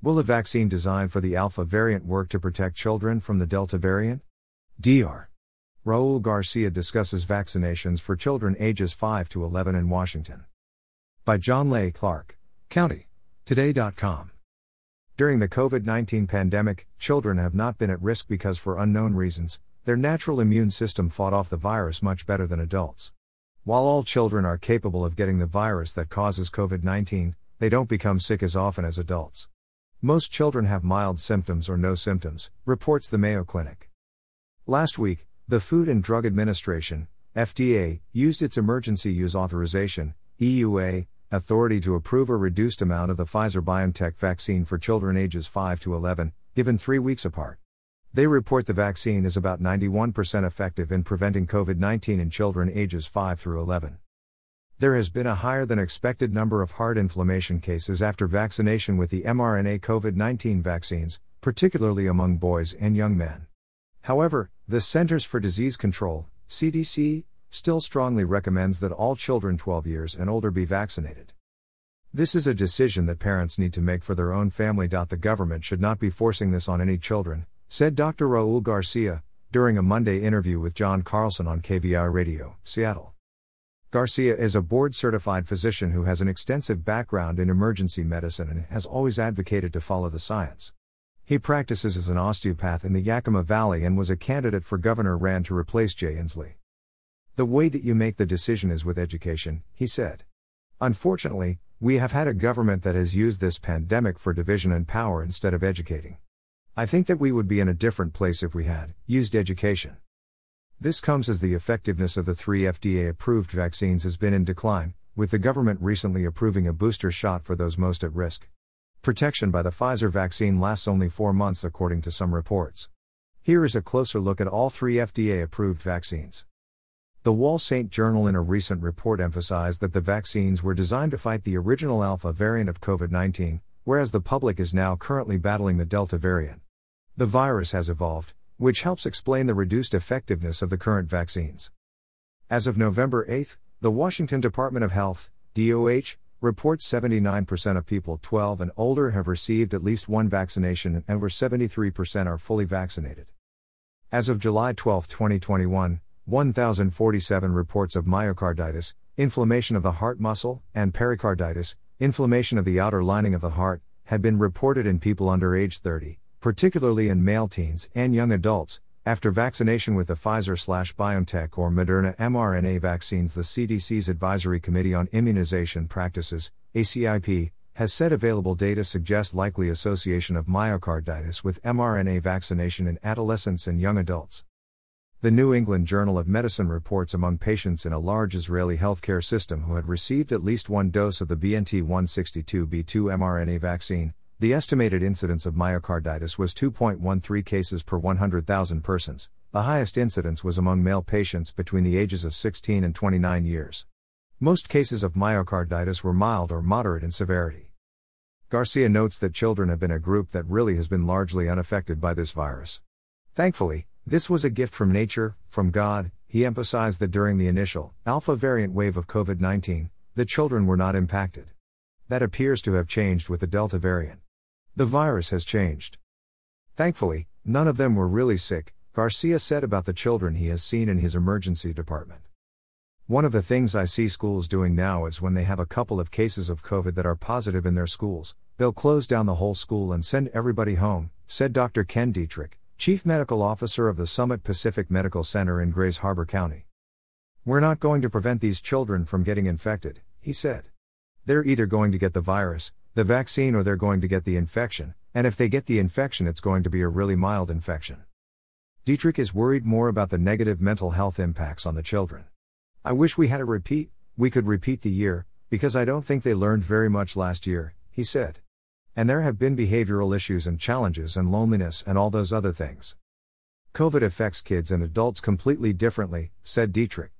Will a vaccine designed for the Alpha variant work to protect children from the Delta variant? Dr. Raul Garcia discusses vaccinations for children ages 5 to 11 in Washington. By John Lay Clark, County. Today.com. During the COVID 19 pandemic, children have not been at risk because, for unknown reasons, their natural immune system fought off the virus much better than adults. While all children are capable of getting the virus that causes COVID 19, they don't become sick as often as adults. Most children have mild symptoms or no symptoms, reports the Mayo Clinic. Last week, the Food and Drug Administration, FDA, used its emergency use authorization, EUA, authority to approve a reduced amount of the Pfizer BioNTech vaccine for children ages 5 to 11, given three weeks apart. They report the vaccine is about 91% effective in preventing COVID 19 in children ages 5 through 11. There has been a higher than expected number of heart inflammation cases after vaccination with the mRNA COVID 19 vaccines, particularly among boys and young men. However, the Centers for Disease Control, CDC, still strongly recommends that all children 12 years and older be vaccinated. This is a decision that parents need to make for their own family. The government should not be forcing this on any children, said Dr. Raul Garcia, during a Monday interview with John Carlson on KVI Radio, Seattle. Garcia is a board certified physician who has an extensive background in emergency medicine and has always advocated to follow the science. He practices as an osteopath in the Yakima Valley and was a candidate for Governor Rand to replace Jay Inslee. The way that you make the decision is with education, he said. Unfortunately, we have had a government that has used this pandemic for division and power instead of educating. I think that we would be in a different place if we had used education. This comes as the effectiveness of the three FDA approved vaccines has been in decline, with the government recently approving a booster shot for those most at risk. Protection by the Pfizer vaccine lasts only four months, according to some reports. Here is a closer look at all three FDA approved vaccines. The Wall St. Journal in a recent report emphasized that the vaccines were designed to fight the original Alpha variant of COVID 19, whereas the public is now currently battling the Delta variant. The virus has evolved, which helps explain the reduced effectiveness of the current vaccines. As of November 8, the Washington Department of Health, DOH, reports 79% of people 12 and older have received at least one vaccination and over 73% are fully vaccinated. As of July 12, 2021, 1,047 reports of myocarditis, inflammation of the heart muscle, and pericarditis, inflammation of the outer lining of the heart, had been reported in people under age 30, particularly in male teens and young adults, after vaccination with the Pfizer slash BioNTech or Moderna mRNA vaccines. The CDC's Advisory Committee on Immunization Practices, ACIP, has said available data suggests likely association of myocarditis with mRNA vaccination in adolescents and young adults. The New England Journal of Medicine reports among patients in a large Israeli healthcare system who had received at least one dose of the BNT 162b2 mRNA vaccine, the estimated incidence of myocarditis was 2.13 cases per 100,000 persons. The highest incidence was among male patients between the ages of 16 and 29 years. Most cases of myocarditis were mild or moderate in severity. Garcia notes that children have been a group that really has been largely unaffected by this virus. Thankfully, this was a gift from nature, from God. He emphasized that during the initial, alpha variant wave of COVID 19, the children were not impacted. That appears to have changed with the Delta variant. The virus has changed. Thankfully, none of them were really sick, Garcia said about the children he has seen in his emergency department. One of the things I see schools doing now is when they have a couple of cases of COVID that are positive in their schools, they'll close down the whole school and send everybody home, said Dr. Ken Dietrich, Chief Medical Officer of the Summit Pacific Medical Center in Grays Harbor County. We're not going to prevent these children from getting infected, he said. They're either going to get the virus, the vaccine or they're going to get the infection, and if they get the infection, it's going to be a really mild infection. Dietrich is worried more about the negative mental health impacts on the children. I wish we had a repeat, we could repeat the year, because I don't think they learned very much last year, he said. And there have been behavioral issues and challenges and loneliness and all those other things. COVID affects kids and adults completely differently, said Dietrich.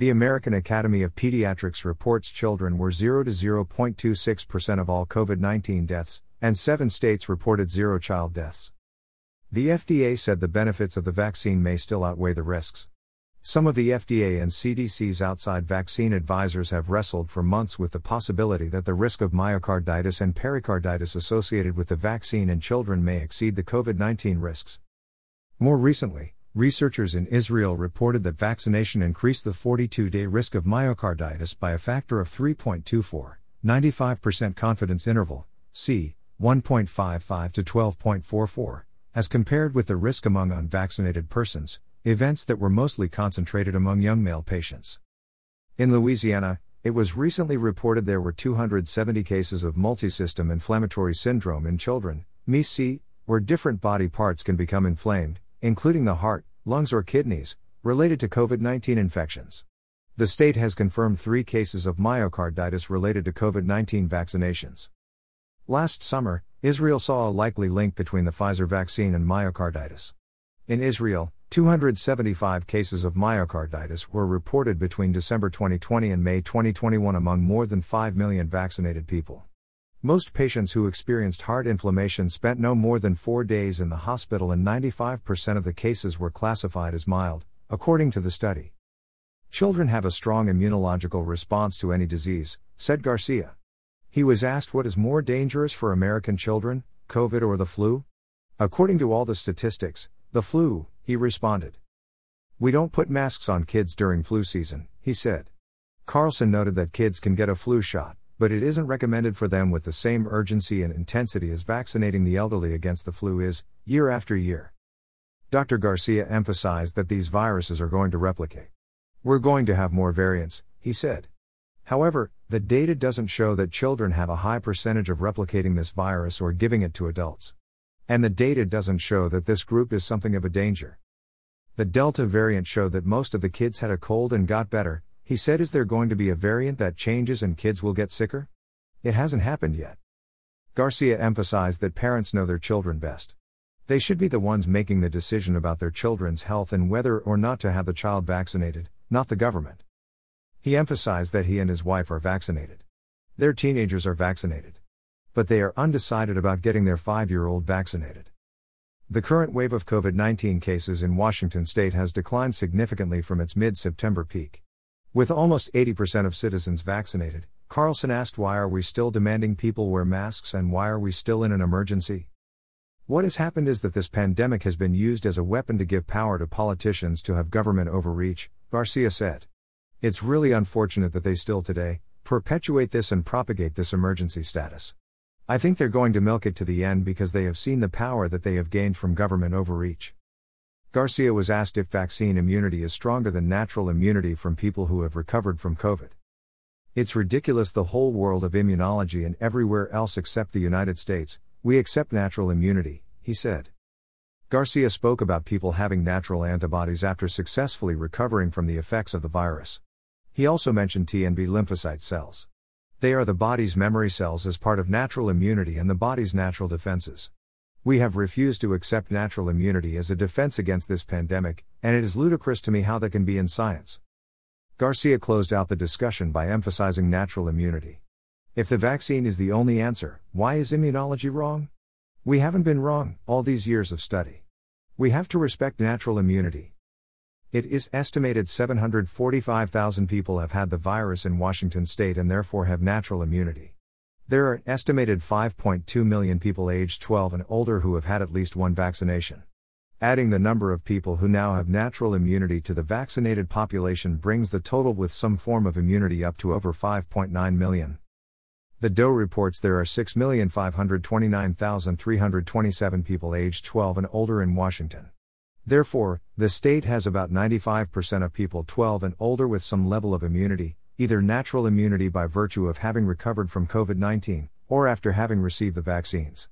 The American Academy of Pediatrics reports children were 0 to 0.26% of all COVID 19 deaths, and seven states reported zero child deaths. The FDA said the benefits of the vaccine may still outweigh the risks. Some of the FDA and CDC's outside vaccine advisors have wrestled for months with the possibility that the risk of myocarditis and pericarditis associated with the vaccine in children may exceed the COVID 19 risks. More recently, researchers in Israel reported that vaccination increased the 42 day risk of myocarditis by a factor of 3.24, 95% confidence interval, c. 1.55 to 12.44, as compared with the risk among unvaccinated persons, events that were mostly concentrated among young male patients. In Louisiana, it was recently reported there were 270 cases of multisystem inflammatory syndrome in children, MIS-C, where different body parts can become inflamed, including the heart, lungs, or kidneys, related to COVID 19 infections. The state has confirmed three cases of myocarditis related to COVID 19 vaccinations. Last summer, Israel saw a likely link between the Pfizer vaccine and myocarditis. In Israel, 275 cases of myocarditis were reported between December 2020 and May 2021 among more than 5 million vaccinated people. Most patients who experienced heart inflammation spent no more than four days in the hospital, and 95% of the cases were classified as mild, according to the study. Children have a strong immunological response to any disease, said Garcia. He was asked what is more dangerous for American children, COVID or the flu? According to all the statistics, the flu, he responded. We don't put masks on kids during flu season, he said. Carlson noted that kids can get a flu shot, but it isn't recommended for them with the same urgency and intensity as vaccinating the elderly against the flu is, year after year. Dr. Garcia emphasized that these viruses are going to replicate. We're going to have more variants, he said. However, the data doesn't show that children have a high percentage of replicating this virus or giving it to adults. And the data doesn't show that this group is something of a danger. The Delta variant showed that most of the kids had a cold and got better. He said, Is there going to be a variant that changes and kids will get sicker? It hasn't happened yet. Garcia emphasized that parents know their children best. They should be the ones making the decision about their children's health and whether or not to have the child vaccinated, not the government. He emphasized that he and his wife are vaccinated. Their teenagers are vaccinated but they are undecided about getting their five year old vaccinated. The current wave of COVID 19 cases in Washington state has declined significantly from its mid September peak. With almost 80% of citizens vaccinated, Carlson asked why are we still demanding people wear masks and why are we still in an emergency? What has happened is that this pandemic has been used as a weapon to give power to politicians to have government overreach, Garcia said. It's really unfortunate that they still today perpetuate this and propagate this emergency status. I think they're going to milk it to the end because they have seen the power that they have gained from government overreach. Garcia was asked if vaccine immunity is stronger than natural immunity from people who have recovered from COVID. It's ridiculous the whole world of immunology and everywhere else except the United States, we accept natural immunity, he said. Garcia spoke about people having natural antibodies after successfully recovering from the effects of the virus. He also mentioned T and B lymphocyte cells. They are the body's memory cells as part of natural immunity and the body's natural defenses. We have refused to accept natural immunity as a defense against this pandemic, and it is ludicrous to me how that can be in science. Garcia closed out the discussion by emphasizing natural immunity. If the vaccine is the only answer, why is immunology wrong? We haven't been wrong, all these years of study. We have to respect natural immunity. It is estimated 745,000 people have had the virus in Washington state and therefore have natural immunity. There are an estimated 5.2 million people aged 12 and older who have had at least one vaccination. Adding the number of people who now have natural immunity to the vaccinated population brings the total with some form of immunity up to over 5.9 million. The DOE reports there are 6,529,327 people aged 12 and older in Washington. Therefore, the state has about 95% of people 12 and older with some level of immunity, either natural immunity by virtue of having recovered from COVID 19, or after having received the vaccines.